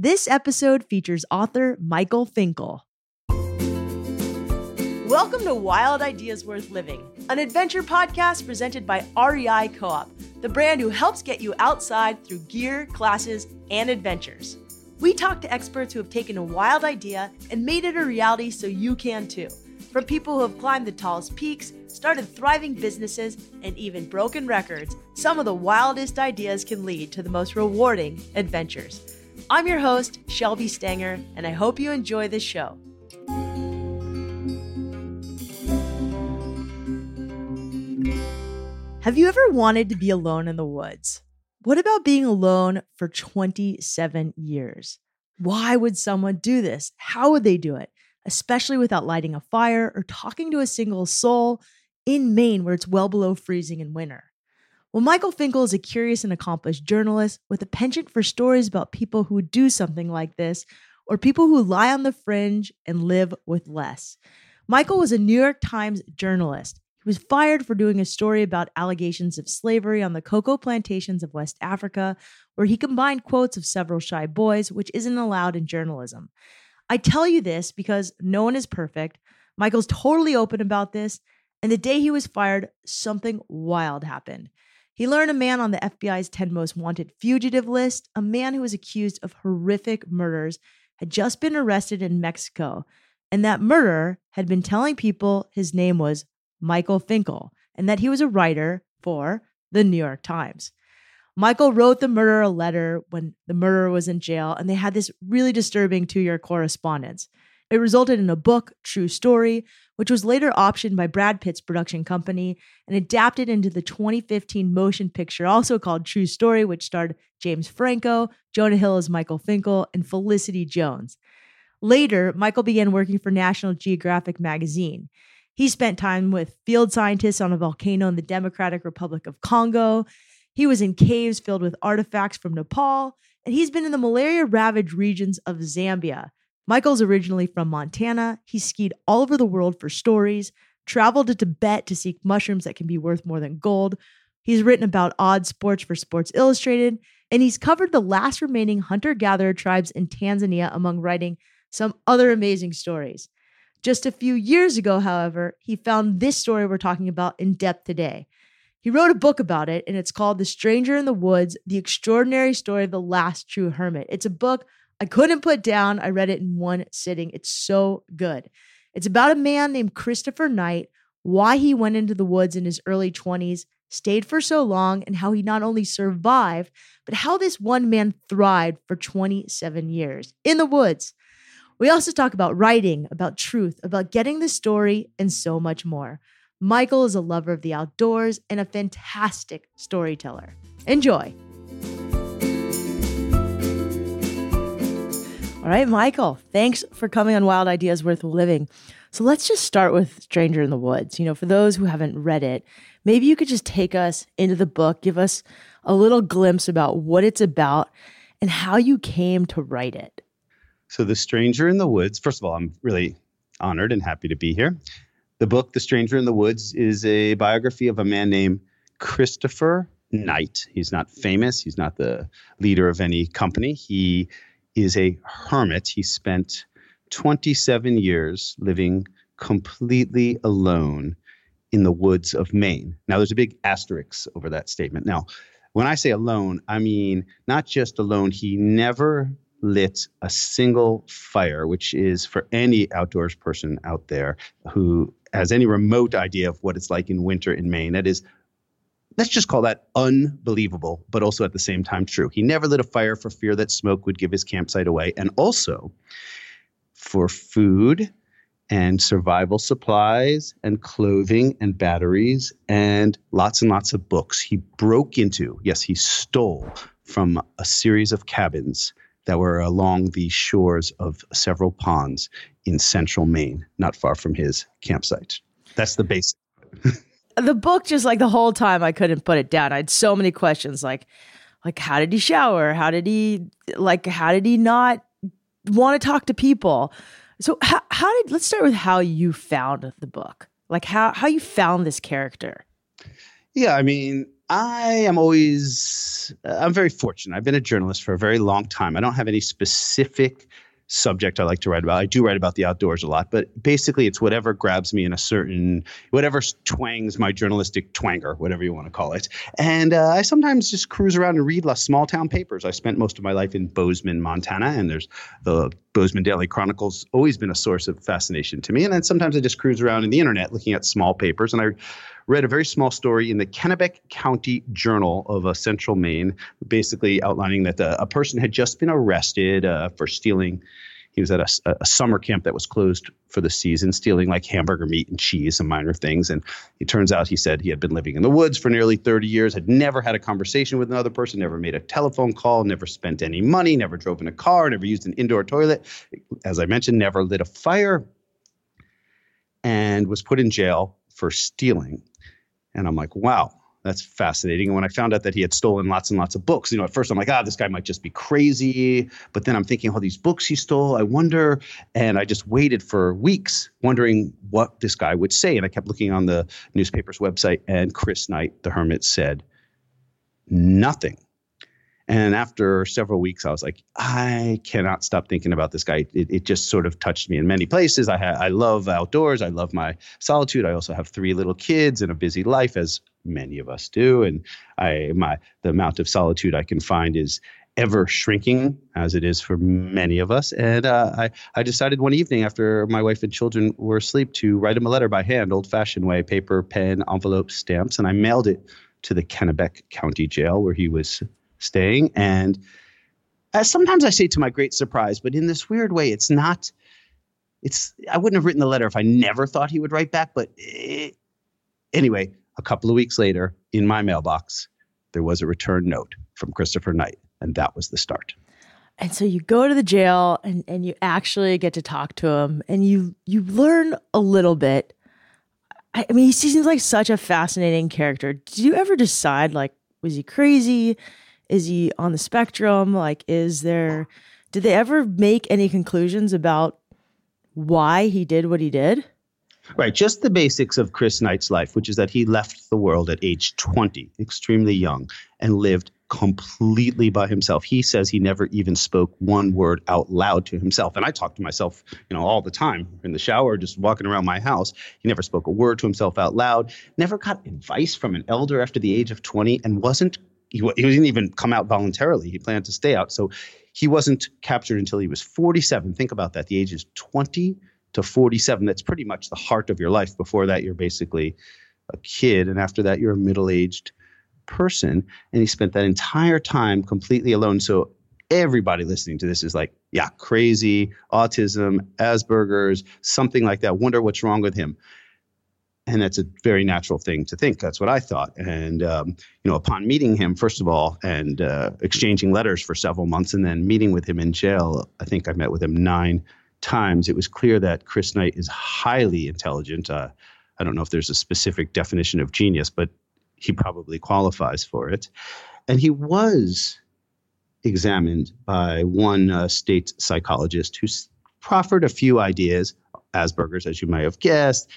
This episode features author Michael Finkel. Welcome to Wild Ideas Worth Living, an adventure podcast presented by REI Co op, the brand who helps get you outside through gear, classes, and adventures. We talk to experts who have taken a wild idea and made it a reality so you can too. From people who have climbed the tallest peaks, started thriving businesses, and even broken records, some of the wildest ideas can lead to the most rewarding adventures. I'm your host, Shelby Stanger, and I hope you enjoy this show. Have you ever wanted to be alone in the woods? What about being alone for 27 years? Why would someone do this? How would they do it? Especially without lighting a fire or talking to a single soul in Maine where it's well below freezing in winter. Well, Michael Finkel is a curious and accomplished journalist with a penchant for stories about people who do something like this or people who lie on the fringe and live with less. Michael was a New York Times journalist. He was fired for doing a story about allegations of slavery on the cocoa plantations of West Africa, where he combined quotes of several shy boys, which isn't allowed in journalism. I tell you this because no one is perfect. Michael's totally open about this. And the day he was fired, something wild happened. He learned a man on the FBI's 10 most wanted fugitive list, a man who was accused of horrific murders, had just been arrested in Mexico. And that murderer had been telling people his name was Michael Finkel and that he was a writer for the New York Times. Michael wrote the murderer a letter when the murderer was in jail, and they had this really disturbing two year correspondence. It resulted in a book, True Story, which was later optioned by Brad Pitt's production company and adapted into the 2015 motion picture, also called True Story, which starred James Franco, Jonah Hill as Michael Finkel, and Felicity Jones. Later, Michael began working for National Geographic magazine. He spent time with field scientists on a volcano in the Democratic Republic of Congo. He was in caves filled with artifacts from Nepal, and he's been in the malaria ravaged regions of Zambia. Michael's originally from Montana. He skied all over the world for stories, traveled to Tibet to seek mushrooms that can be worth more than gold. He's written about odd sports for Sports Illustrated, and he's covered the last remaining hunter gatherer tribes in Tanzania among writing some other amazing stories. Just a few years ago, however, he found this story we're talking about in depth today. He wrote a book about it, and it's called The Stranger in the Woods The Extraordinary Story of the Last True Hermit. It's a book I couldn't put down. I read it in one sitting. It's so good. It's about a man named Christopher Knight, why he went into the woods in his early 20s, stayed for so long, and how he not only survived, but how this one man thrived for 27 years in the woods. We also talk about writing, about truth, about getting the story, and so much more. Michael is a lover of the outdoors and a fantastic storyteller. Enjoy. All right, Michael, thanks for coming on Wild Ideas Worth Living. So let's just start with Stranger in the Woods. You know, for those who haven't read it, maybe you could just take us into the book, give us a little glimpse about what it's about and how you came to write it. So, The Stranger in the Woods, first of all, I'm really honored and happy to be here. The book, The Stranger in the Woods, is a biography of a man named Christopher Knight. He's not famous, he's not the leader of any company. He is a hermit. He spent 27 years living completely alone in the woods of Maine. Now, there's a big asterisk over that statement. Now, when I say alone, I mean not just alone, he never lit a single fire, which is for any outdoors person out there who has any remote idea of what it's like in winter in Maine. That is let's just call that unbelievable, but also at the same time true. He never lit a fire for fear that smoke would give his campsite away. And also for food and survival supplies and clothing and batteries and lots and lots of books. He broke into, yes, he stole from a series of cabins that were along the shores of several ponds in central Maine, not far from his campsite. That's the basic. the book just like the whole time I couldn't put it down. I had so many questions like like how did he shower? How did he like how did he not want to talk to people? So how, how did let's start with how you found the book. Like how how you found this character. Yeah, I mean, I am always, uh, I'm very fortunate. I've been a journalist for a very long time. I don't have any specific subject I like to write about. I do write about the outdoors a lot, but basically it's whatever grabs me in a certain, whatever twangs my journalistic twanger, whatever you want to call it. And uh, I sometimes just cruise around and read small town papers. I spent most of my life in Bozeman, Montana, and there's the Bozeman Daily Chronicle's always been a source of fascination to me. And then sometimes I just cruise around in the internet looking at small papers. And I read a very small story in the Kennebec County Journal of uh, Central Maine, basically outlining that the, uh, a person had just been arrested uh, for stealing. He was at a, a, summer camp that was closed for the season, stealing like hamburger meat and cheese and minor things. And it turns out he said he had been living in the woods for nearly 30 years, had never had a conversation with another person, never made a telephone call, never spent any money, never drove in a car, never used an indoor toilet. As I mentioned, never lit a fire, and was put in jail for stealing. And I'm like, wow, that's fascinating. And when I found out that he had stolen lots and lots of books, you know, at first I'm like, ah, this guy might just be crazy. But then I'm thinking, all these books he stole, I wonder. And I just waited for weeks wondering what this guy would say. And I kept looking on the newspaper's website, and Chris Knight, the hermit, said nothing. And after several weeks, I was like, I cannot stop thinking about this guy. It, it just sort of touched me in many places. I, ha- I love outdoors. I love my solitude. I also have three little kids and a busy life, as many of us do. And I, my, the amount of solitude I can find is ever shrinking, as it is for many of us. And uh, I, I decided one evening after my wife and children were asleep to write him a letter by hand, old fashioned way, paper, pen, envelope, stamps. And I mailed it to the Kennebec County Jail where he was staying. And as sometimes I say to my great surprise, but in this weird way, it's not. It's I wouldn't have written the letter if I never thought he would write back. But it, anyway, a couple of weeks later, in my mailbox, there was a return note from Christopher Knight, and that was the start. And so you go to the jail and, and you actually get to talk to him and you you learn a little bit. I, I mean, he seems like such a fascinating character. Did you ever decide like was he crazy? Is he on the spectrum? Like, is there, did they ever make any conclusions about why he did what he did? Right. Just the basics of Chris Knight's life, which is that he left the world at age 20, extremely young, and lived completely by himself. He says he never even spoke one word out loud to himself. And I talk to myself, you know, all the time in the shower, just walking around my house. He never spoke a word to himself out loud, never got advice from an elder after the age of 20, and wasn't he, he didn't even come out voluntarily. He planned to stay out. So he wasn't captured until he was 47. Think about that. The age is 20 to 47. That's pretty much the heart of your life. Before that, you're basically a kid. And after that, you're a middle aged person. And he spent that entire time completely alone. So everybody listening to this is like, yeah, crazy, autism, Asperger's, something like that. Wonder what's wrong with him and that's a very natural thing to think. That's what I thought. And um, you know, upon meeting him, first of all, and uh, exchanging letters for several months, and then meeting with him in jail, I think I met with him nine times. It was clear that Chris Knight is highly intelligent. Uh, I don't know if there's a specific definition of genius, but he probably qualifies for it. And he was examined by one uh, state psychologist who proffered a few ideas Asperger's, as you may have guessed,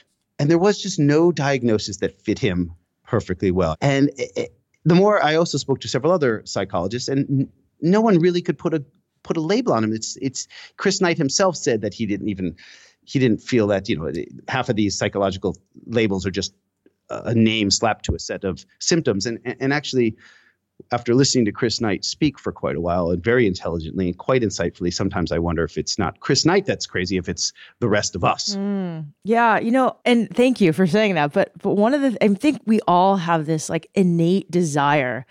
and there was just no diagnosis that fit him perfectly well. And it, the more I also spoke to several other psychologists, and n- no one really could put a put a label on him. It's it's Chris Knight himself said that he didn't even he didn't feel that you know half of these psychological labels are just a name slapped to a set of symptoms, and and actually after listening to Chris Knight speak for quite a while and very intelligently and quite insightfully, sometimes I wonder if it's not Chris Knight that's crazy, if it's the rest of us. Mm, yeah, you know, and thank you for saying that. But but one of the I think we all have this like innate desire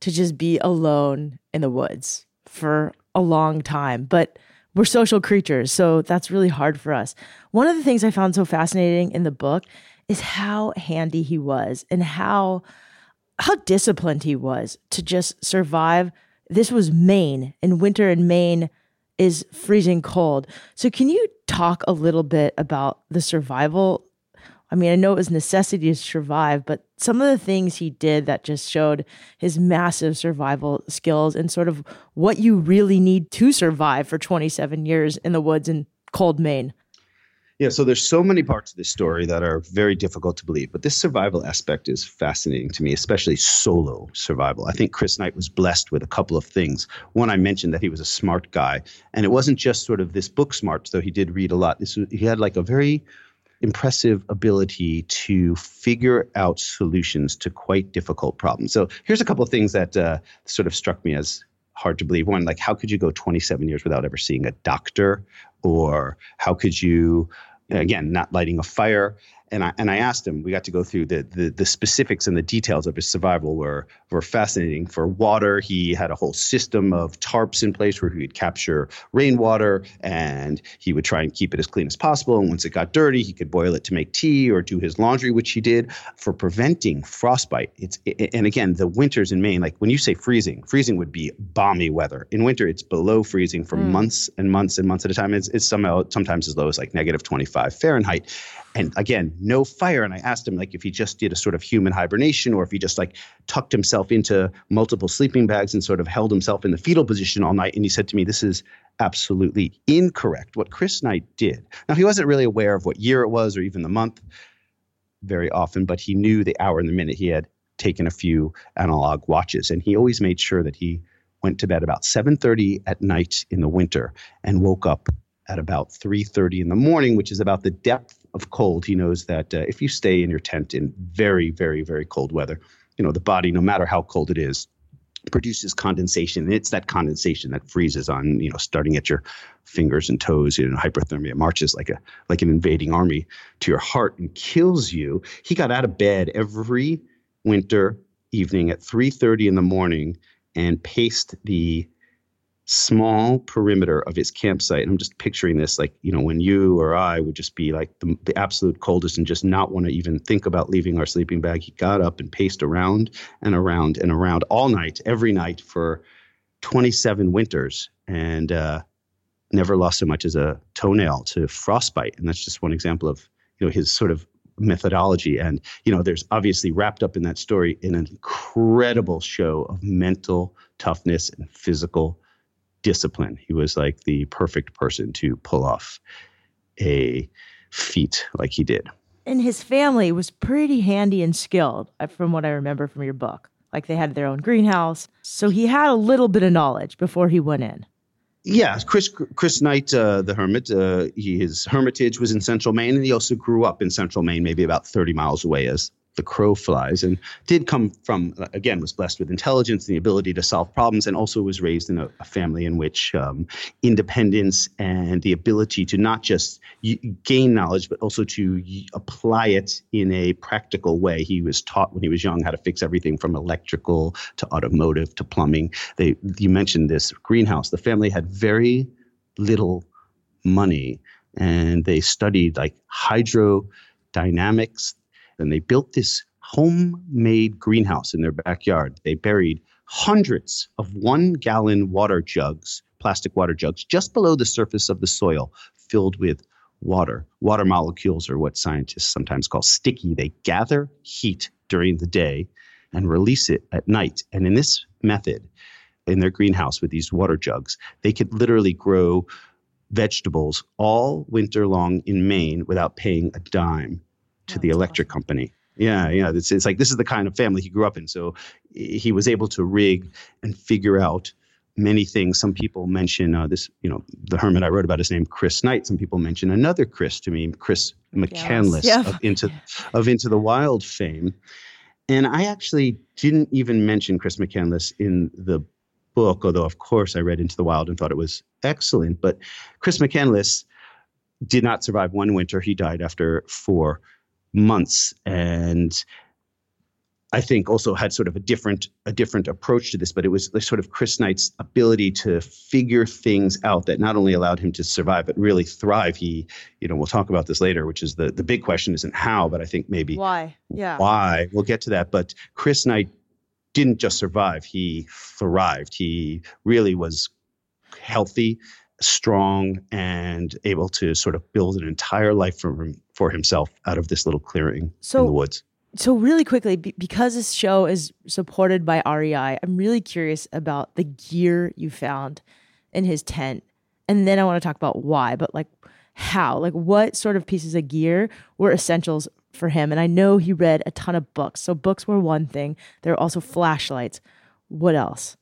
to just be alone in the woods for a long time, but we're social creatures, so that's really hard for us. One of the things I found so fascinating in the book is how handy he was and how how disciplined he was to just survive. This was Maine, and winter in Maine is freezing cold. So, can you talk a little bit about the survival? I mean, I know it was necessity to survive, but some of the things he did that just showed his massive survival skills and sort of what you really need to survive for 27 years in the woods in cold Maine. Yeah, so there's so many parts of this story that are very difficult to believe, but this survival aspect is fascinating to me, especially solo survival. I think Chris Knight was blessed with a couple of things. One, I mentioned that he was a smart guy, and it wasn't just sort of this book smart, though he did read a lot. This he had like a very impressive ability to figure out solutions to quite difficult problems. So here's a couple of things that uh, sort of struck me as hard to believe. One, like how could you go 27 years without ever seeing a doctor, or how could you, again, not lighting a fire? And I and I asked him. We got to go through the, the the specifics and the details of his survival were were fascinating. For water, he had a whole system of tarps in place where he would capture rainwater and he would try and keep it as clean as possible. And once it got dirty, he could boil it to make tea or do his laundry, which he did for preventing frostbite. It's and again, the winters in Maine, like when you say freezing, freezing would be balmy weather. In winter, it's below freezing for mm. months and months and months at a time. It's, it's somehow sometimes as low as like negative 25 Fahrenheit and again no fire. And i asked him like if he just did a sort of human hibernation or if he just like tucked himself into multiple sleeping bags and sort of held himself in the fetal position all night. And he said to me this is absolutely incorrect. What chris knight did. Now he wasn't really aware of what year it was or even the month very often but he knew the hour and the minute he had taken a few analog watches. And he always made sure that he went to bed about 7:30 at night in the winter and woke up at about 3:30 in the morning which is about the depth of cold, he knows that uh, if you stay in your tent in very, very, very cold weather, you know, the body, no matter how cold it is, produces condensation. And it's that condensation that freezes on, you know, starting at your fingers and toes. You know, hypothermia marches like a like an invading army to your heart and kills you. He got out of bed every winter evening at 3:30 in the morning and paced the small perimeter of his campsite. And I'm just picturing this like, you know, when you or I would just be like the, the absolute coldest and just not want to even think about leaving our sleeping bag. He got up and paced around and around and around all night, every night for 27 winters and uh, never lost so much as a toenail to frostbite. And that's just one example of, you know, his sort of methodology and you know there's obviously wrapped up in that story an incredible show of mental toughness and physical discipline. He was like the perfect person to pull off a feat like he did. And his family was pretty handy and skilled, uh, from what I remember from your book. Like they had their own greenhouse. So he had a little bit of knowledge before he went in. Yeah, Chris Chris Knight, uh, the hermit, uh, he, his hermitage was in central Maine, and he also grew up in central Maine, maybe about 30 miles away, as the crow flies and did come from again was blessed with intelligence and the ability to solve problems and also was raised in a, a family in which um, independence and the ability to not just y- gain knowledge but also to y- apply it in a practical way. He was taught when he was young how to fix everything from electrical to automotive to plumbing. They you mentioned this greenhouse. The family had very little money and they studied like hydrodynamics and they built this homemade greenhouse in their backyard. They buried hundreds of one gallon water jugs, plastic water jugs, just below the surface of the soil, filled with water. Water molecules are what scientists sometimes call sticky. They gather heat during the day and release it at night. And in this method, in their greenhouse with these water jugs, they could literally grow vegetables all winter long in Maine without paying a dime to the electric awesome. company. Yeah, yeah. It's, it's like this is the kind of family he grew up in. So he was able to rig and figure out many things. Some people mention uh, this, you know, the hermit I wrote about his name, Chris Knight. Some people mention another Chris to me, Chris McCandless yes. of Into of Into the Wild fame. And I actually didn't even mention Chris McCandless in the book, although of course I read Into the Wild and thought it was excellent. But Chris McCandless did not survive one winter. He died after four months and I think also had sort of a different a different approach to this, but it was sort of Chris Knight's ability to figure things out that not only allowed him to survive but really thrive. He, you know, we'll talk about this later, which is the the big question isn't how, but I think maybe why. Yeah. Why? We'll get to that. But Chris Knight didn't just survive; he thrived. He really was healthy, strong, and able to sort of build an entire life for for himself out of this little clearing so, in the woods. So, really quickly, because this show is supported by REI, I'm really curious about the gear you found in his tent. And then I want to talk about why. But, like, how? Like, what sort of pieces of gear were essentials for him? And I know he read a ton of books. So, books were one thing, there are also flashlights. What else?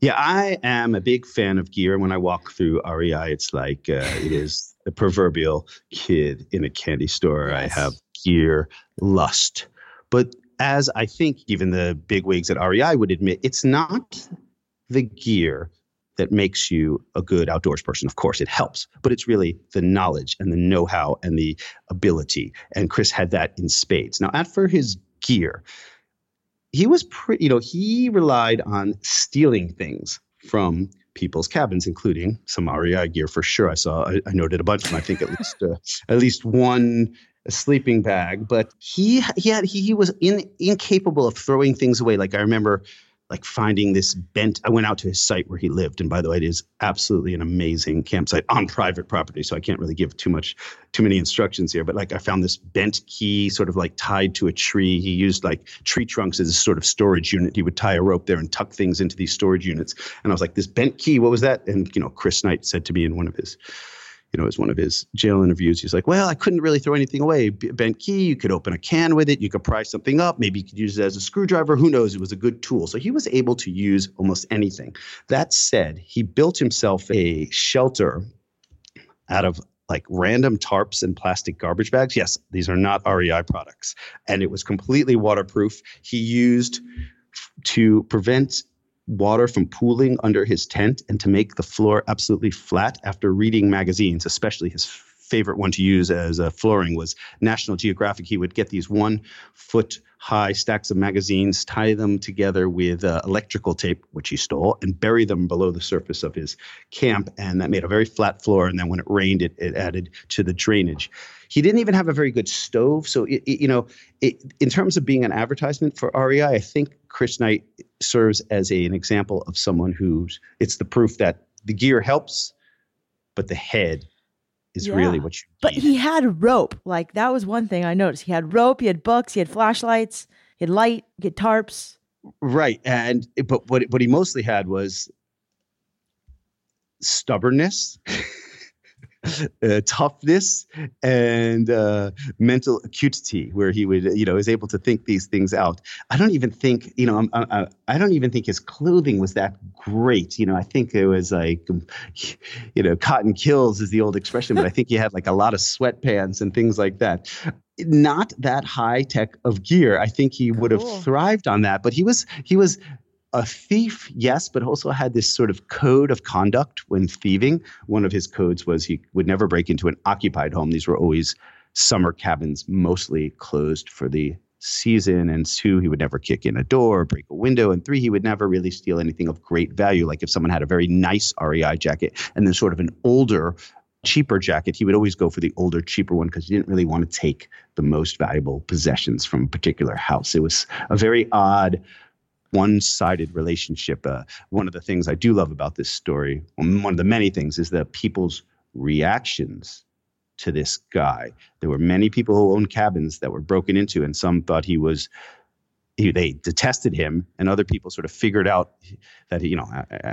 Yeah, I am a big fan of gear. When I walk through REI, it's like uh, it is the proverbial kid in a candy store. Yes. I have gear lust. But as I think even the big wigs at REI would admit, it's not the gear that makes you a good outdoors person. Of course, it helps, but it's really the knowledge and the know how and the ability. And Chris had that in spades. Now, as for his gear, he was pretty, you know, he relied on stealing things from people's cabins, including some REI gear for sure. I saw, I, I noted a bunch of them. I think at least, uh, at least one sleeping bag. But he, he had, he, he was in, incapable of throwing things away. Like I remember like finding this bent. I went out to his site where he lived, and by the way, it is absolutely an amazing campsite on private property. So I can't really give too much, too many instructions here. But like I found this bent key, sort of like tied to a tree. He used like tree trunks as a sort of storage unit. He would tie a rope there and tuck things into these storage units. And I was like, this bent key, what was that? And you know, Chris Knight said to me in one of his you know, as one of his jail interviews, he's like, "Well, I couldn't really throw anything away. Bent key, you could open a can with it, you could pry something up, maybe you could use it as a screwdriver. Who knows? It was a good tool." So he was able to use almost anything. That said, he built himself a shelter out of like random tarps and plastic garbage bags. Yes, these are not REI products, and it was completely waterproof. He used to prevent water from pooling under his tent and to make the floor absolutely flat after reading magazines, especially his favorite one to use as a flooring was National Geographic. He would get these one foot high stacks of magazines, tie them together with uh, electrical tape, which he stole, and bury them below the surface of his camp. And that made a very flat floor. And then when it rained, it, it added to the drainage. He didn't even have a very good stove. So, it, it, you know, in terms of being an advertisement for REI, I think Chris Knight serves as a, an example of someone who's, it's the proof that the gear helps, but the head is yeah. really what you need. But he had rope. Like that was one thing I noticed. He had rope, he had books, he had flashlights, he had light, he had tarps. Right. And but what what he mostly had was stubbornness. uh, toughness and uh, mental acuity, where he would, you know, is able to think these things out. I don't even think, you know, I, I don't even think his clothing was that great. You know, I think it was like, um, you know, cotton kills is the old expression, but I think he had like a lot of sweatpants and things like that not that high tech of gear. I think he would have thrived on that, but he was he was a thief, yes, but also had this sort of code of conduct when thieving. One of his codes was he would never break into an occupied home. These were always summer cabins, mostly closed for the season. And two, he would never kick in a door or break a window. And three, he would never really steal anything of great value. Like if someone had a very nice REI jacket and then sort of an older, cheaper jacket, he would always go for the older, cheaper one because he didn't really want to take the most valuable possessions from a particular house. It was a very odd one sided relationship. Uh, one of the things I do love about this story, one of the many things, is the people's reactions to this guy. There were many people who owned cabins that were broken into, and some thought he was he, they detested him, and other people sort of figured out that you know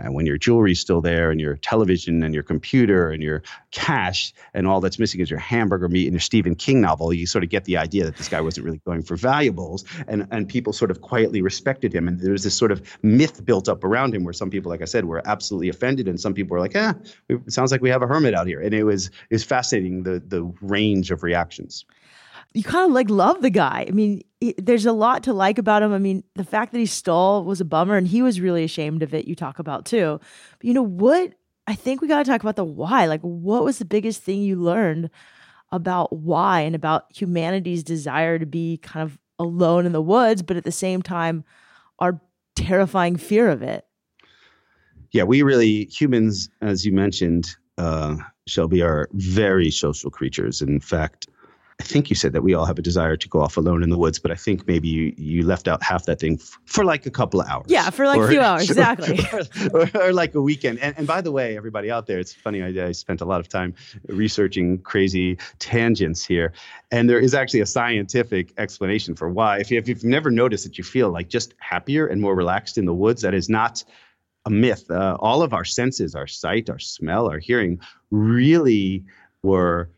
when your jewelry's still there, and your television, and your computer, and your cash, and all that's missing is your hamburger meat and your Stephen King novel. You sort of get the idea that this guy wasn't really going for valuables, and and people sort of quietly respected him, and there was this sort of myth built up around him where some people, like I said, were absolutely offended, and some people were like, "Ah, it sounds like we have a hermit out here," and it was it was fascinating the the range of reactions you kind of like love the guy. I mean, there's a lot to like about him. I mean, the fact that he stole was a bummer and he was really ashamed of it. You talk about too. But you know what? I think we got to talk about the why. Like, what was the biggest thing you learned about why and about humanity's desire to be kind of alone in the woods, but at the same time, our terrifying fear of it? Yeah, we really, humans, as you mentioned, uh, Shelby, are very social creatures. In fact, I think you said that we all have a desire to go off alone in the woods, but I think maybe you, you left out half that thing f- for like a couple of hours. Yeah, for like or, a few hours, exactly. Or, or, or, like a weekend. And, and by the way, everybody out there, it's funny, I, I spent a lot of time researching crazy tangents here. And there is actually a scientific explanation for why. If, you, if you've never noticed that you feel like just happier and more relaxed in the woods, that is not a myth. Uh, all of our senses, our sight, our smell, our hearing, really were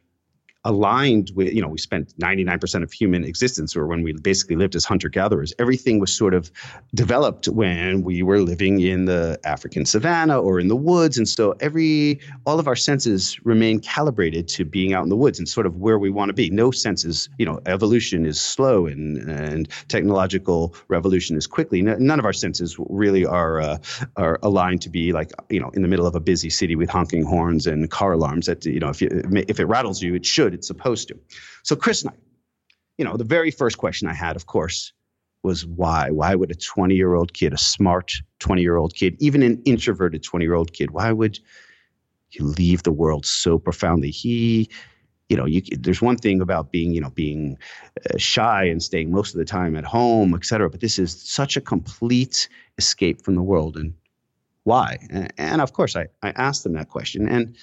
aligned with, you know, we spent 99% of human existence, or when we basically lived as hunter gatherers, everything was sort of developed when we were living in the African savannah or in the woods. And so every, all of our senses remain calibrated to being out in the woods and sort of where we want to be. No senses, you know, evolution is slow and, and technological revolution is quickly. None of our senses really are, uh, are aligned to be like, you know, in the middle of a busy city with honking horns and car alarms that, you know, if, you, if it rattles you, it should it's supposed to. So Chris Knight, you know, the very first question I had, of course, was why? Why would a 20 year old kid, a smart 20 year old kid, even an introverted 20 year old kid, why would you leave the world so profoundly? He, you know, you, there's one thing about being, you know, being uh, shy and staying most of the time at home, et cetera. But this is such a complete escape from the world. And why? And, and of course, I, I asked him that question. And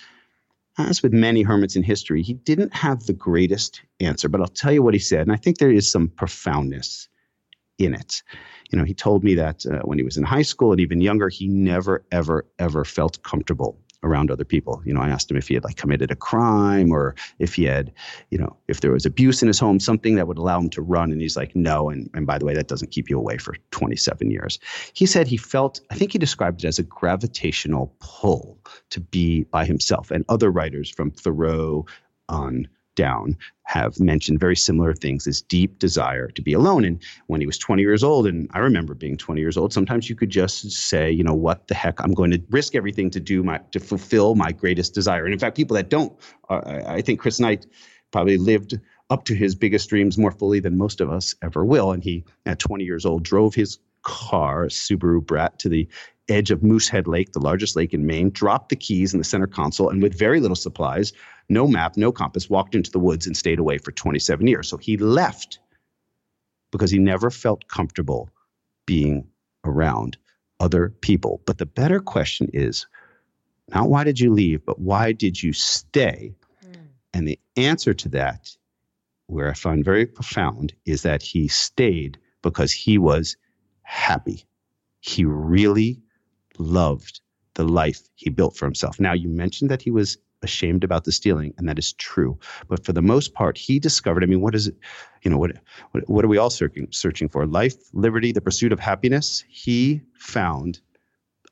as with many hermits in history, he didn't have the greatest answer, but I'll tell you what he said, and I think there is some profoundness in it. You know, he told me that uh, when he was in high school and even younger, he never, ever, ever felt comfortable around other people. You know, I asked him if he had like committed a crime or if he had, you know, if there was abuse in his home, something that would allow him to run. And he's like, no. And, and by the way, that doesn't keep you away for 27 years. He said he felt, I think he described it as a gravitational pull to be by himself. And other writers from Thoreau on down have mentioned very similar things this deep desire to be alone. And when he was 20 years old and i remember being 20 years old sometimes you could just say you know what the heck? I'm going to risk everything to do my to fulfill my greatest desire. And in fact people that don't uh, i think chris knight probably lived up to his biggest dreams more fully than most of us ever will. And he at 20 years old drove his car, Subaru Brat, to the edge of Moosehead Lake, the largest lake in Maine, dropped the keys in the center console, and with very little supplies, no map, no compass, walked into the woods and stayed away for 27 years. So he left because he never felt comfortable being around other people. But the better question is not why did you leave, but why did you stay? Mm. And the answer to that, where I find very profound, is that he stayed because he was happy. He really loved the life he built for himself. Now, you mentioned that he was ashamed about the stealing, and that is true. But for the most part, he discovered. I mean, what is it? You know, what what, what are we all searching searching for? Life, liberty, the pursuit of happiness. He found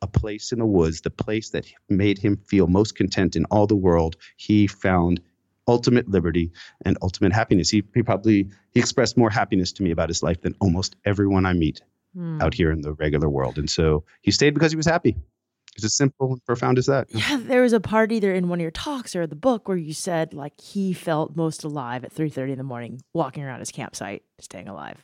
a place in the woods, the place that made him feel most content in all the world. He found ultimate liberty and ultimate happiness. He, he probably he expressed more happiness to me about his life than almost everyone I meet mm. out here in the regular world. And so he stayed because he was happy. It's as simple and profound as that. Yeah, there was a part either in one of your talks or the book where you said like he felt most alive at 3:30 in the morning, walking around his campsite, staying alive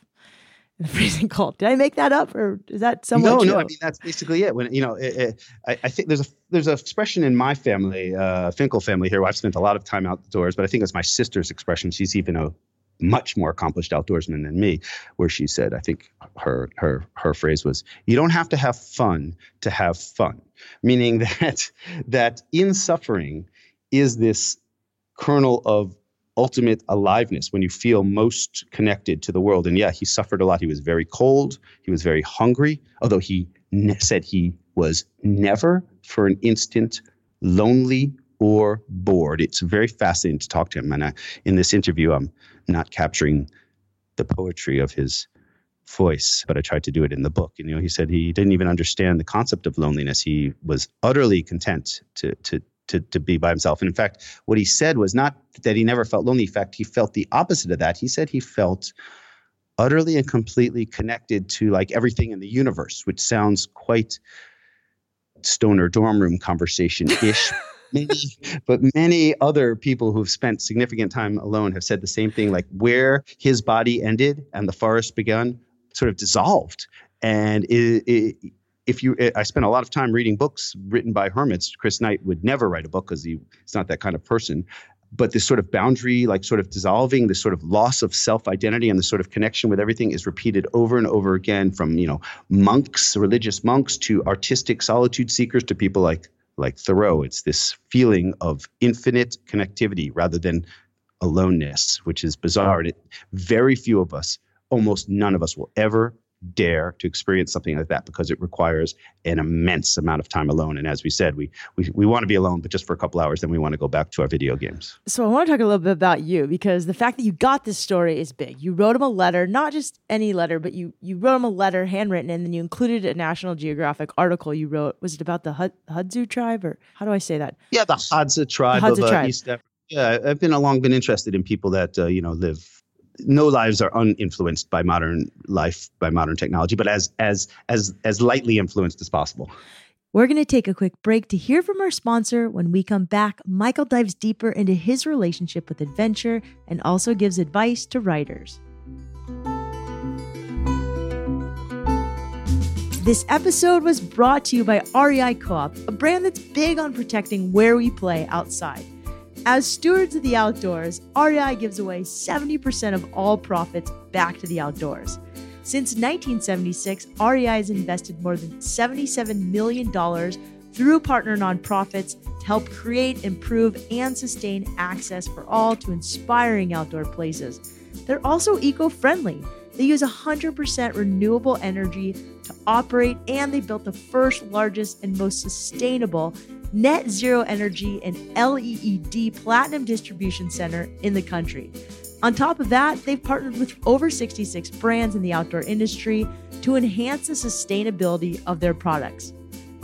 in the freezing cold. Did I make that up, or is that somewhat No, true? no. I mean that's basically it. When you know, it, it, I, I, think there's a there's an expression in my family, uh, Finkel family here. Where I've spent a lot of time outdoors, but I think it's my sister's expression. She's even a much more accomplished outdoorsman than me, where she said, I think her her her phrase was, "You don't have to have fun to have fun," meaning that that in suffering is this kernel of ultimate aliveness when you feel most connected to the world. And yeah, he suffered a lot. He was very cold. He was very hungry, although he ne- said he was never for an instant lonely or bored. It's very fascinating to talk to him. And I, in this interview, I'm not capturing the poetry of his voice, but I tried to do it in the book. And, you know, he said he didn't even understand the concept of loneliness. He was utterly content to, to, to, to be by himself. And in fact, what he said was not that he never felt lonely. In fact, he felt the opposite of that. He said he felt utterly and completely connected to like everything in the universe, which sounds quite stoner dorm room conversation ish. many, but many other people who've spent significant time alone have said the same thing. Like where his body ended and the forest begun sort of dissolved. And it, it, if you, I spent a lot of time reading books written by hermits. Chris Knight would never write a book because he, he's not that kind of person but this sort of boundary, like sort of dissolving, this sort of loss of self-identity and the sort of connection with everything is repeated over and over again from, you know, monks, religious monks to artistic solitude seekers to people like like Thoreau. Mm-hmm. It's this feeling of infinite connectivity rather than aloneness, which is bizarre. And it, very few of us, almost none of us, will ever dare to experience something like that because it requires an immense amount of time alone. And as we said, we we, we want to be alone, but just for a couple hours, then we want to go back to our video games. So I want to talk a little bit about you because the fact that you got this story is big. You wrote him a letter, not just any letter, but you you wrote him a letter handwritten, and then you included a National Geographic article you wrote. Was it about the Hud- Hudzu tribe, or how do I say that? Yeah, the Hadza tribe The Hadza of uh, tribe. East Africa. Yeah, I've been long been interested in people that uh, you know live. No lives are uninfluenced by modern life, by modern technology, but as as as as lightly influenced as possible. We're going to take a quick break to hear from our sponsor. When we come back, Michael dives deeper into his relationship with adventure and also gives advice to writers. This episode was brought to you by REI Co op, a brand that's big on protecting where we play outside. As stewards of the outdoors, REI gives away 70% of all profits back to the outdoors. Since 1976, REI has invested more than $77 million through partner nonprofits to help create, improve, and sustain access for all to inspiring outdoor places. They're also eco friendly. They use 100% renewable energy to operate, and they built the first, largest, and most sustainable net zero energy and LEED platinum distribution center in the country. On top of that, they've partnered with over 66 brands in the outdoor industry to enhance the sustainability of their products.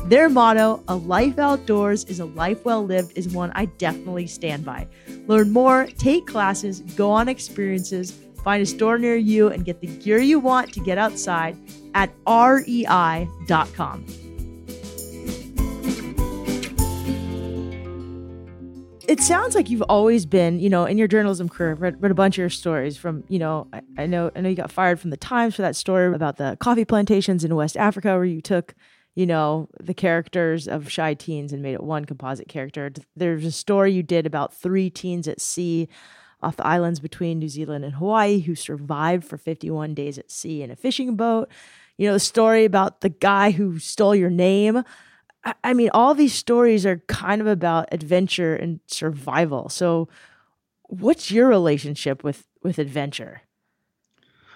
Their motto, A Life Outdoors is a Life Well Lived, is one I definitely stand by. Learn more, take classes, go on experiences, find a store near you, and get the gear you want to get outside at rei.com. It sounds like you've always been, you know, in your journalism career. Read, read a bunch of your stories from, you know, I, I know I know you got fired from the Times for that story about the coffee plantations in West Africa, where you took, you know, the characters of shy teens and made it one composite character. There's a story you did about three teens at sea off the islands between New Zealand and Hawaii who survived for 51 days at sea in a fishing boat. You know, the story about the guy who stole your name. I- mean, all these stories are kind of about adventure and survival. So, what's your relationship with with adventure?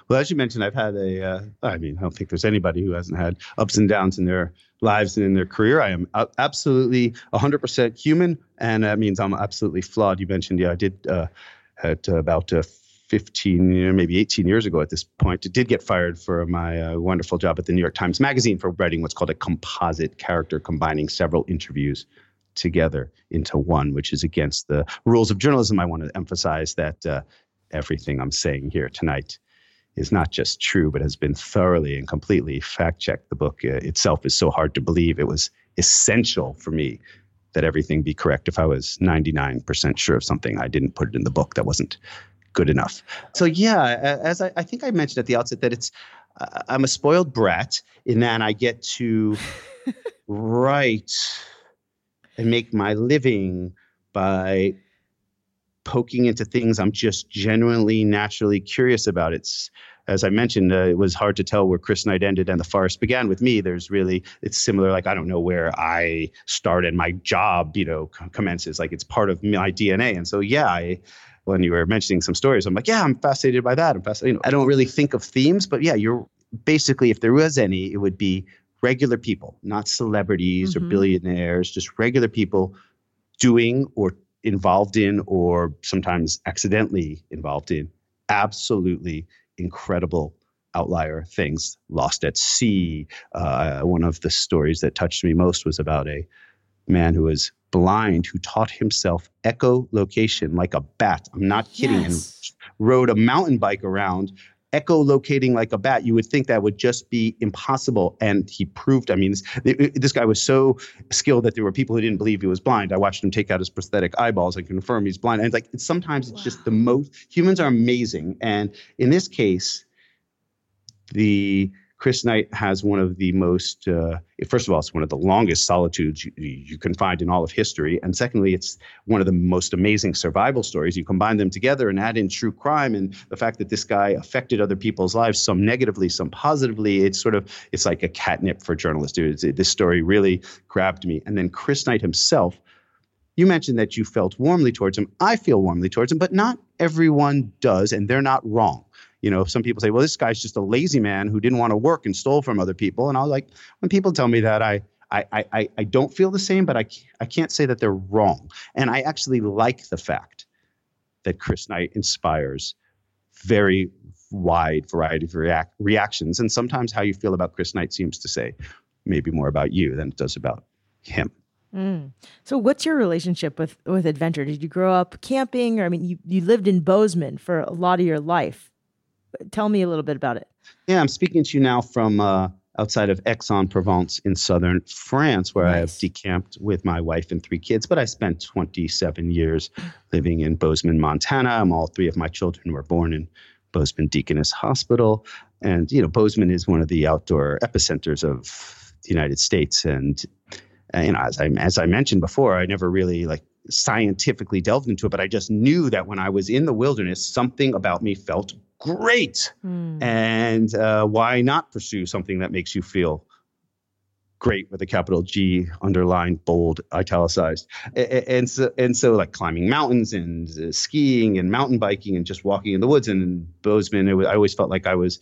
Well, as you mentioned, I've had a. Uh, I mean, I don't think there's anybody who hasn't had ups and downs in their lives and in their career. I am absolutely 100% human, and that means I'm absolutely flawed. You mentioned, yeah, I did uh, at uh, about uh, 15, you know, maybe 18 years ago at this point, did get fired for my uh, wonderful job at the New York Times Magazine for writing what's called a composite character, combining several interviews together into one, which is against the rules of journalism. I want to emphasize that uh, everything I'm saying here tonight is not just true, but has been thoroughly and completely fact checked. The book uh, itself is so hard to believe. It was essential for me that everything be correct. If I was 99% sure of something, I didn't put it in the book. That wasn't good enough. So, yeah, as I, I think I mentioned at the outset, that it's, uh, I'm a spoiled brat in that I get to write and make my living by poking into things I'm just genuinely, naturally curious about. It's as I mentioned, uh, it was hard to tell where Chris Knight ended and the forest began. With me, there's really it's similar. Like I don't know where I started, my job, you know, commences. Like it's part of my DNA. And so, yeah, I when you were mentioning some stories, I'm like, yeah, I'm fascinated by that. I'm fascinated. You know, I don't really think of themes, but yeah, you're basically, if there was any, it would be regular people, not celebrities Mhm. or billionaires, just regular people doing or involved in or sometimes accidentally involved in absolutely incredible outlier things. Lost at sea uh, one of the stories that touched me most was about a man who was blind who taught himself echolocation like a bat. I'm not kidding and rode a mountain bike around echolocating like a bat you would think that would just be impossible. And he proved i mean this, this guy was so skilled that there were people who didn't believe he was blind. I watched him take out his prosthetic eyeballs and confirm he's blind. And it's like it's, sometimes it's just the most humans are amazing. And in this case the Chris Knight has one of the most, uh, first of all, it's one of the longest solitudes you, you can find in all of history. And secondly, it's one of the most amazing survival stories. You combine them together and add in true crime and the fact that this guy affected other people's lives, some negatively, some positively. It's sort of, it's like a catnip for journalists. It, this story really grabbed me. And then Chris Knight himself, you mentioned that you felt warmly towards him. I feel warmly towards him, but not everyone does, and they're not wrong. You know, some people say, well, this guy's just a lazy man who didn't want to work and stole from other people. And I was like, when people tell me that, I, I, I, I don't feel the same, but I, I can't say that they're wrong. And I actually like the fact that Chris Knight inspires very wide variety of react, reactions. And sometimes how you feel about Chris Knight seems to say maybe more about you than it does about him. Mm. So, what's your relationship with with adventure? Did you grow up camping, or I mean, you you lived in Bozeman for a lot of your life. Tell me a little bit about it. Yeah, I'm speaking to you now from uh, outside of Aix-en-Provence in southern France, where nice. I have decamped with my wife and three kids. But I spent 27 years living in Bozeman, Montana. All three of my children were born in Bozeman Deaconess Hospital, and you know, Bozeman is one of the outdoor epicenters of the United States, and uh, you know, as I as I mentioned before, I never really like scientifically delved into it, but I just knew that when I was in the wilderness, something about me felt great. Mm. And uh, why not pursue something that makes you feel great with a capital G, underlined, bold, italicized, and, so and so like climbing mountains and uh, skiing and mountain biking and just walking in the woods. And in Bozeman, was, I always felt like I was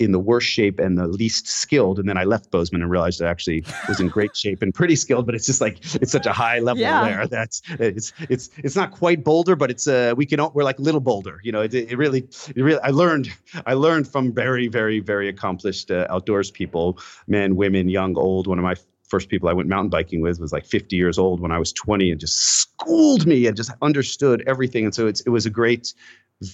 in the worst shape and the least skilled. And then I left Bozeman and realized I actually was in great shape and pretty skilled. But it's just like it's such a high level yeah. there that's it's it's it's not quite Boulder, but it's uh we can we're like little Boulder. You know, it, it really it really I learned I learned from very very very accomplished uh, outdoors people, men, women, young, old. One of my first people I went mountain biking with was like 50 years old when I was 20 and just schooled me and just understood everything. And so it's, it was a great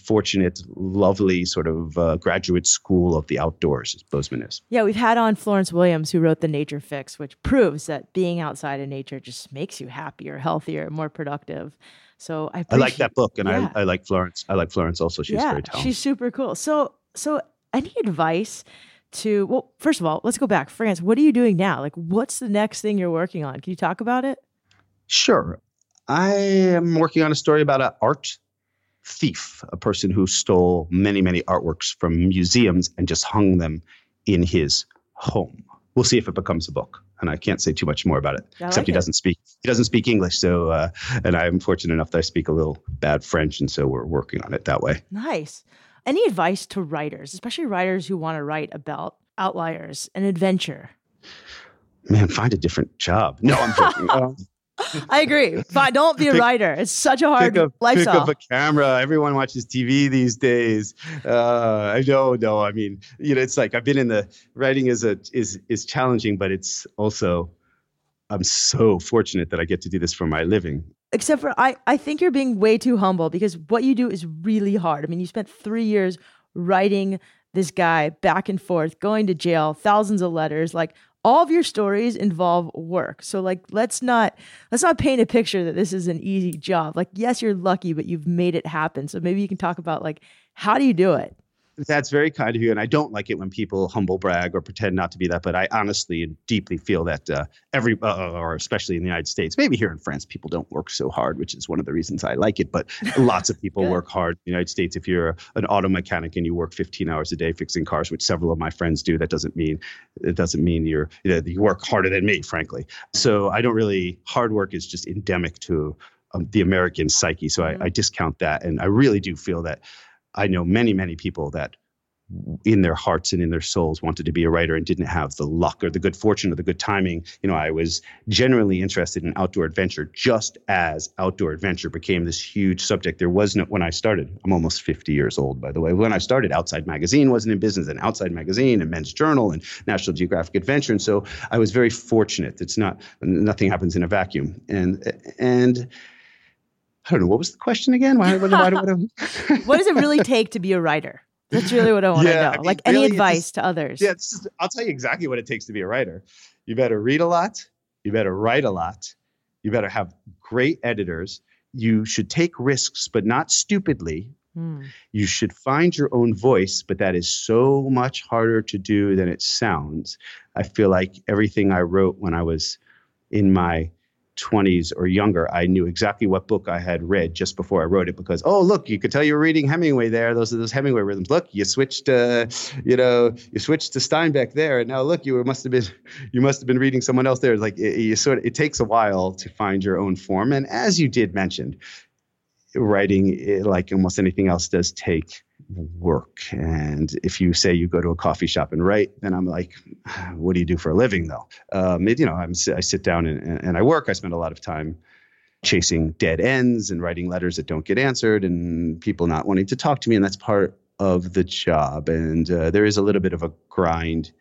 fortunate, lovely sort of uh, graduate school of the outdoors, as Bozeman is. Yeah, we've had on Florence Williams, who wrote The Nature Fix, which proves that being outside in nature just makes you happier, healthier, more productive. So I, I like that book, and yeah. I, I like Florence. I like Florence also. She's yeah, very talented. She's super cool. So, so any advice? To well, first of all, let's go back. France, what are you doing now? Like, what's the next thing you're working on? Can you talk about it? Sure. I am working on a story about an art thief, a person who stole many, many artworks from museums and just hung them in his home. We'll see if it becomes a book. And I can't say too much more about it, I except like he it. doesn't speak. He doesn't speak English, so uh, and I'm fortunate enough that I speak a little bad French, and so we're working on it that way. Nice. Any advice to writers, especially writers who want to write about outliers and adventure? Man, find a different job. No, I'm joking. I agree. But don't be a pick, writer. It's such a hard pick up, lifestyle. Pick up a camera. Everyone watches TV these days. Uh, I don't know. I mean, you know, it's like I've been in the writing is a is is challenging, but it's also I'm so fortunate that I get to do this for my living. Except for I, I think you're being way too humble because what you do is really hard. I mean, you spent three years writing this guy back and forth, going to jail, thousands of letters. Like all of your stories involve work. So like let's not let's not paint a picture that this is an easy job. Like yes, you're lucky, but you've made it happen. So maybe you can talk about like how do you do it? That's very kind of you, and I don't like it when people humble brag or pretend not to be that. But I honestly and deeply feel that uh, every, uh, or especially in the United States, maybe here in France, people don't work so hard, which is one of the reasons I like it. But lots of people work hard. In the United States, if you're an auto mechanic and you work 15 hours a day fixing cars, which several of my friends do, that doesn't mean it doesn't mean you're you, know, you work harder than me, frankly. So I don't really hard work is just endemic to um, the American psyche. So mm-hmm. I, I discount that, and I really do feel that I know many, many people that in their hearts and in their souls wanted to be a writer and didn't have the luck or the good fortune or the good timing. You know, I was genuinely interested in outdoor adventure just as outdoor adventure became this huge subject. There was no, when I started, I'm almost 50 years old, by the way. When I started, Outside Magazine wasn't in business, and Outside Magazine and Men's Journal and National Geographic Adventure. And so I was very fortunate. It's not, nothing happens in a vacuum. And, and, I don't know. What was the question again? Why, why, why, what does it really take to be a writer? That's really what I want to know. I mean, like really, any advice to others. Yeah, is, I'll tell you exactly what it takes to be a writer. You better read a lot. You better write a lot. You better have great editors. You should take risks, but not stupidly. Mm. You should find your own voice, but that is so much harder to do than it sounds. I feel like everything I wrote when I was in my 20s or younger, I knew exactly what book I had read just before I wrote it because, oh, look, you could tell you were reading Hemingway there. Those are those Hemingway rhythms. Look, you switched, uh, you know, you switched to Steinbeck there. And now look, you must have been, you must have been reading someone else there. It's like it, you sort of, it takes a while to find your own form. And as you did mention, writing, eh, like almost anything else, does take work. And if you say you go to a coffee shop and write, then I'm like, what do you do for a living though? Um, it, you know, I'm, I sit down and, and I work. I spend a lot of time chasing dead ends and writing letters that don't get answered and people not wanting to talk to me. And that's part of the job. And uh, there is a little bit of a grind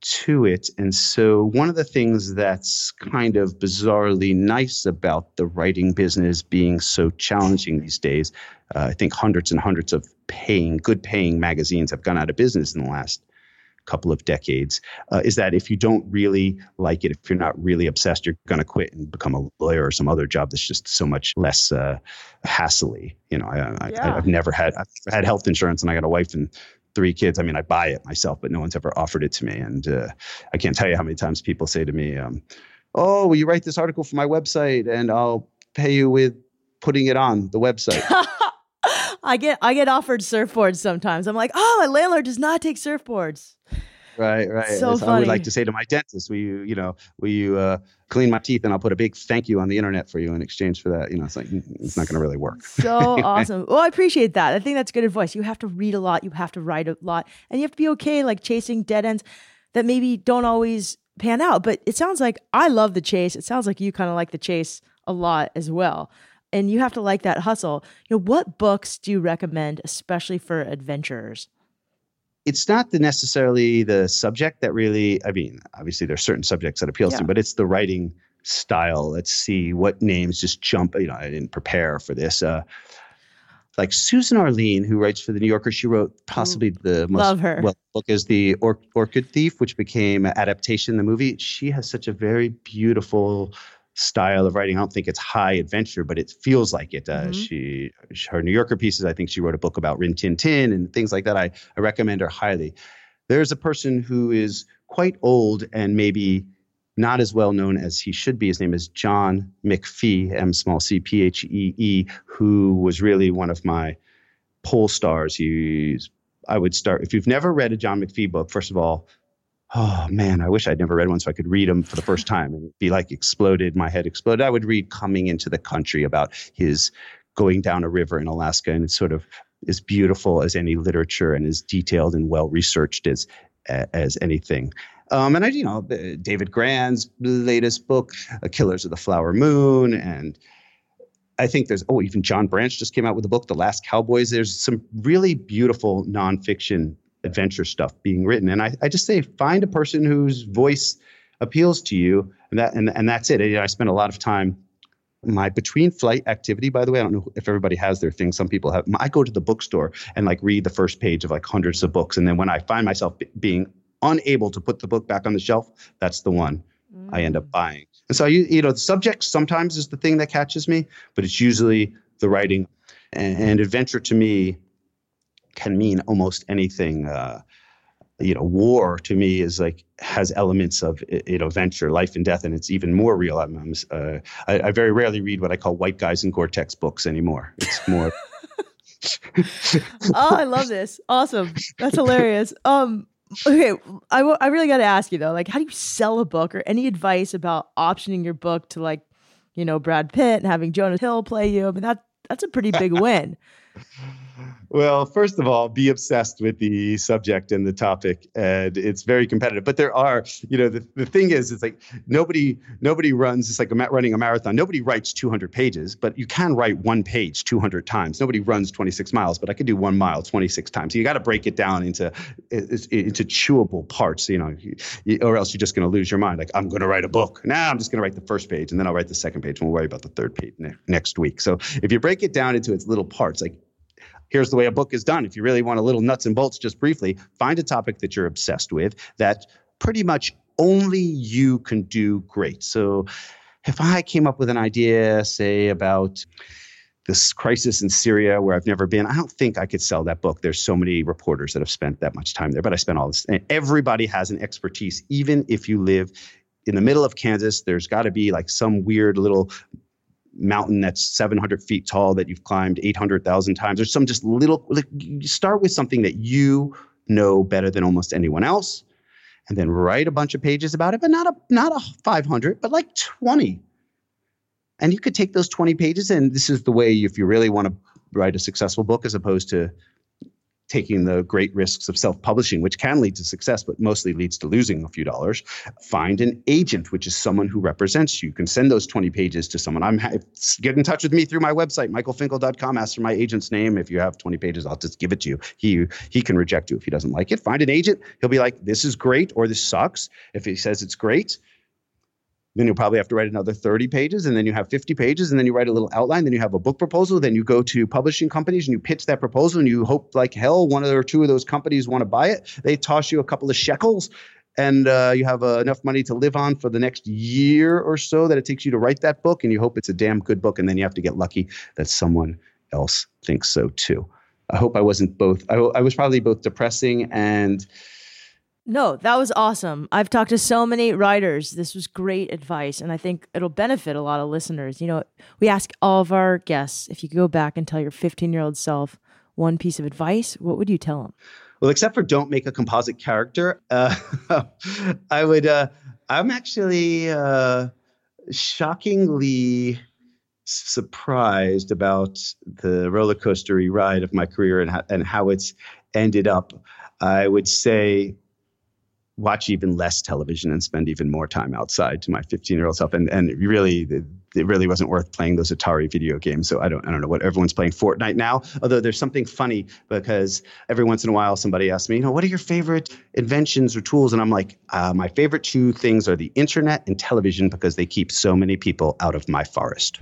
to it. And so, one of the things that's kind of bizarrely nice about the writing business being so challenging these days, uh, I think hundreds and hundreds of paying, good paying magazines have gone out of business in the last couple of decades, uh, is that if you don't really like it, if you're not really obsessed, you're going to quit and become a lawyer or some other job that's just so much less uh, hassly. You know, I, yeah. have never had I've had health insurance and I got a wife and three kids. I mean, I buy it myself, but no one's ever offered it to me. And uh, I can't tell you how many times people say to me, um, "Oh, will you write this article for my website, and I'll pay you with putting it on the website." I get I get offered surfboards sometimes. I'm like, "Oh, my landlord does not take surfboards." Right, right. So. I would like to say to my dentist, "Will you, you know, will you uh, clean my teeth, and I'll put a big thank you on the internet for you in exchange for that." You know, it's like mm, it's not going to really work. So awesome. Well, I appreciate that. I think that's good advice. You have to read a lot. You have to write a lot, and you have to be okay like chasing dead ends that maybe don't always pan out. But it sounds like I love the chase. It sounds like you kind of like the chase a lot as well. And you have to like that hustle. You know, what books do you recommend, especially for adventurers? It's not the necessarily the subject that really i mean obviously there's certain subjects that appeals Yeah. to me but it's the writing style let's see what names just jump you know i didn't prepare for this uh like Susan Orlean, who writes for the New Yorker, she wrote possibly the most Love her. well book is the or- Orchid Thief, which became an adaptation the movie. She has such a very beautiful style of writing. I don't think it's high adventure, but it feels like it. Uh, Mhm. she, her New Yorker pieces. I think she wrote a book about Rin Tin Tin and things like that. I, I recommend her highly. There's a person who is quite old and maybe not as well known as he should be. His name is John McPhee, M small c P H E E, who was really one of my pole stars. He's I would start if you've never read a John McPhee book. First of all, oh man, I wish I'd never read one so I could read them for the first time and it'd be like exploded. My head exploded. I would read Coming into the Country about his going down a river in Alaska, and it's sort of as beautiful as any literature and as detailed and well researched as as anything. Um, and I, you know, David Grann's latest book, uh, Killers of the Flower Moon, and I think there's oh even John Branch just came out with a book, The Last Cowboys. There's some really beautiful nonfiction adventure stuff being written, and I, I just say find a person whose voice appeals to you, and that and, and that's it. I, I spend a lot of time. My between flight activity, by the way, I don't know if everybody has their thing. Some people have. I go to the bookstore and like read the first page of like hundreds of books, and then when I find myself b- being unable to put the book back on the shelf, that's the one I end Mm. up buying. And so you you know the subject sometimes is the thing that catches me, but it's usually the writing. And, and adventure to me can mean almost anything. Uh, you know, war to me is like has elements of you know venture, life and death, and it's even more real. I'm, I'm uh, I, I very rarely read what I call white guys in Gore-Tex books anymore. It's more. oh, I love this. Awesome. That's hilarious. Um, okay, I, w- I really got to ask you though, like, how do you sell a book or any advice about optioning your book to like, you know, Brad Pitt and having Jonah Hill play you? I mean, that that's a pretty big win. Well, first of all, be obsessed with the subject and the topic, and it's very competitive. But there are, you know, the, the thing is, it's like nobody nobody runs. It's like running a marathon. Nobody writes 200 pages, but you can write one page 200 times. Nobody runs 26 miles, but I could do one mile 26 times. So you got to break it down into into chewable parts, you know, or else you're just going to lose your mind. Like I'm going to write a book. Now I'm just going to write the first page, and then I'll write the second page, and we'll worry about the third page ne- next week. So if you break it down into its little parts, like here's the way a book is done. If you really want a little nuts and bolts, just briefly, find a topic that you're obsessed with that pretty much only you can do great. So if I came up with an idea, say, about this crisis in Syria where I've never been, I don't think I could sell that book. There's so many reporters that have spent that much time there, but I spent all this. And everybody has an expertise, even if you live in the middle of Kansas. There's got to be like some weird little mountain that's 700 feet tall that you've climbed 800,000 times. There's some just little, like, you start with something that you know better than almost anyone else, and then write a bunch of pages about it, but not a not a 500, but like 20. And you could take those 20 pages, and this is the way if you really want to write a successful book, as opposed to taking the great risks of self-publishing, which can lead to success, but mostly leads to losing a few dollars. Find an agent, which is someone who represents you. You can send those 20 pages to someone. I'm get in touch with me through my website, michaelfinkel.com. Ask for my agent's name. If you have 20 pages, I'll just give it to you. He he can reject you if he doesn't like it. Find an agent. He'll be like, this is great or this sucks. If he says it's great, then you'll probably have to write another 30 pages, and then you have 50 pages, and then you write a little outline. Then you have a book proposal. Then you go to publishing companies and you pitch that proposal, and you hope like hell one or two of those companies want to buy it. They toss you a couple of shekels, and uh, you have uh, enough money to live on for the next year or so that it takes you to write that book, and you hope it's a damn good book, and then you have to get lucky that someone else thinks so too. I hope I wasn't both. I, I was probably both depressing and no, that was awesome. I've talked to so many writers. This was great advice, and I think it'll benefit a lot of listeners. You know, we ask all of our guests if you could go back and tell your 15 year old self one piece of advice, what would you tell them? Well, except for don't make a composite character, uh, I would. Uh, I'm actually uh, shockingly surprised about the roller coastery ride of my career and how, and how it's ended up. I would say watch even less television and spend even more time outside to my 15 year old self. And and really it really wasn't worth playing those Atari video games. So I don't I don't know what everyone's playing Fortnite now although there's something funny because every once in a while somebody asks me you know what are your favorite inventions or tools? And I'm like uh, my favorite two things are the internet and television because they keep so many people out of my forest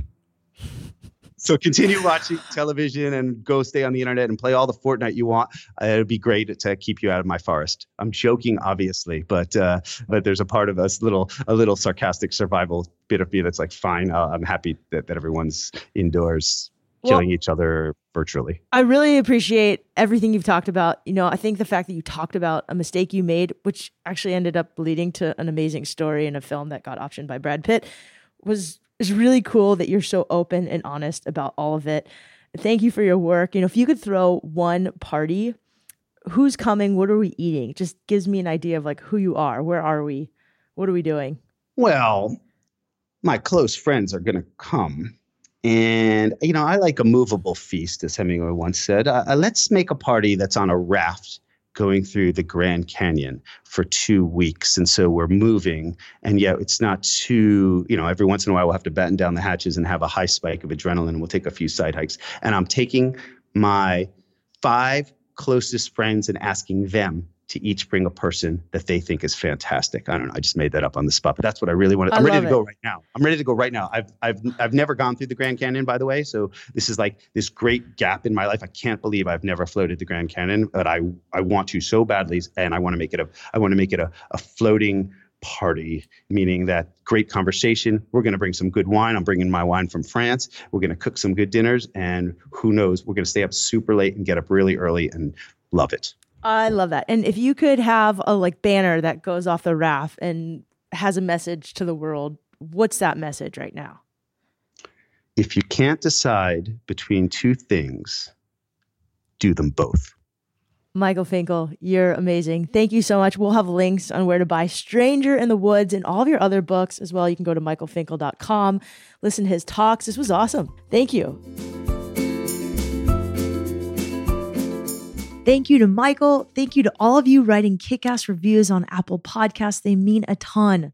so continue watching television and go stay on the internet and play all the Fortnite you want. Uh, it'd be great to keep you out of my forest. I'm joking, obviously, but uh, but there's a part of us little a little sarcastic survival bit of me that's like, fine, uh, I'm happy that, that everyone's indoors killing well, each other virtually. I really appreciate everything you've talked about. You know, I think the fact that you talked about a mistake you made, which actually ended up leading to an amazing story in a film that got optioned by Brad Pitt, was it's really cool that you're so open and honest about all of it. Thank you for your work. You know, if you could throw one party, who's coming? What are we eating? Just gives me an idea of like who you are. Where are we? What are we doing? Well, my close friends are going to come. And, you know, I like a movable feast, as Hemingway once said. Uh, uh let's make a party that's on a raft going through the Grand Canyon for two weeks. And so we're moving, and yet it's not too, you know, every once in a while we'll have to batten down the hatches and have a high spike of adrenaline. And we'll take a few side hikes. And I'm taking my five closest friends and asking them to each bring a person that they think is fantastic. I don't know. I just made that up on the spot, but that's what I really want. I'm ready to it. go right now. I'm ready to go right now. I've I've I've never gone through the Grand Canyon, by the way. So this is like this great gap in my life. I can't believe I've never floated the Grand Canyon, but I I want to so badly, and I want to make it a I want to make it a, a floating party, meaning that great conversation. We're going to bring some good wine. I'm bringing my wine from France. We're going to cook some good dinners, and who knows, we're going to stay up super late and get up really early and love it. I love that. And if you could have a like banner that goes off the raft and has a message to the world, what's that message right now? If you can't decide between two things, do them both. Michael Finkel, you're amazing. Thank you so much. We'll have links on where to buy Stranger in the Woods and all of your other books as well. You can go to michaelfinkel.com, listen to his talks. This was awesome. Thank you. Thank you to Michael. Thank you to all of you writing kick ass reviews on Apple Podcasts. They mean a ton.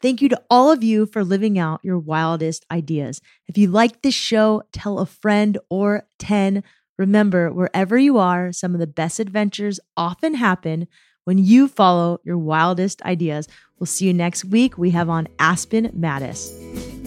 Thank you to all of you for living out your wildest ideas. If you like this show, tell a friend or 10. Remember, wherever you are, some of the best adventures often happen when you follow your wildest ideas. We'll see you next week. We have on Aspen Matis.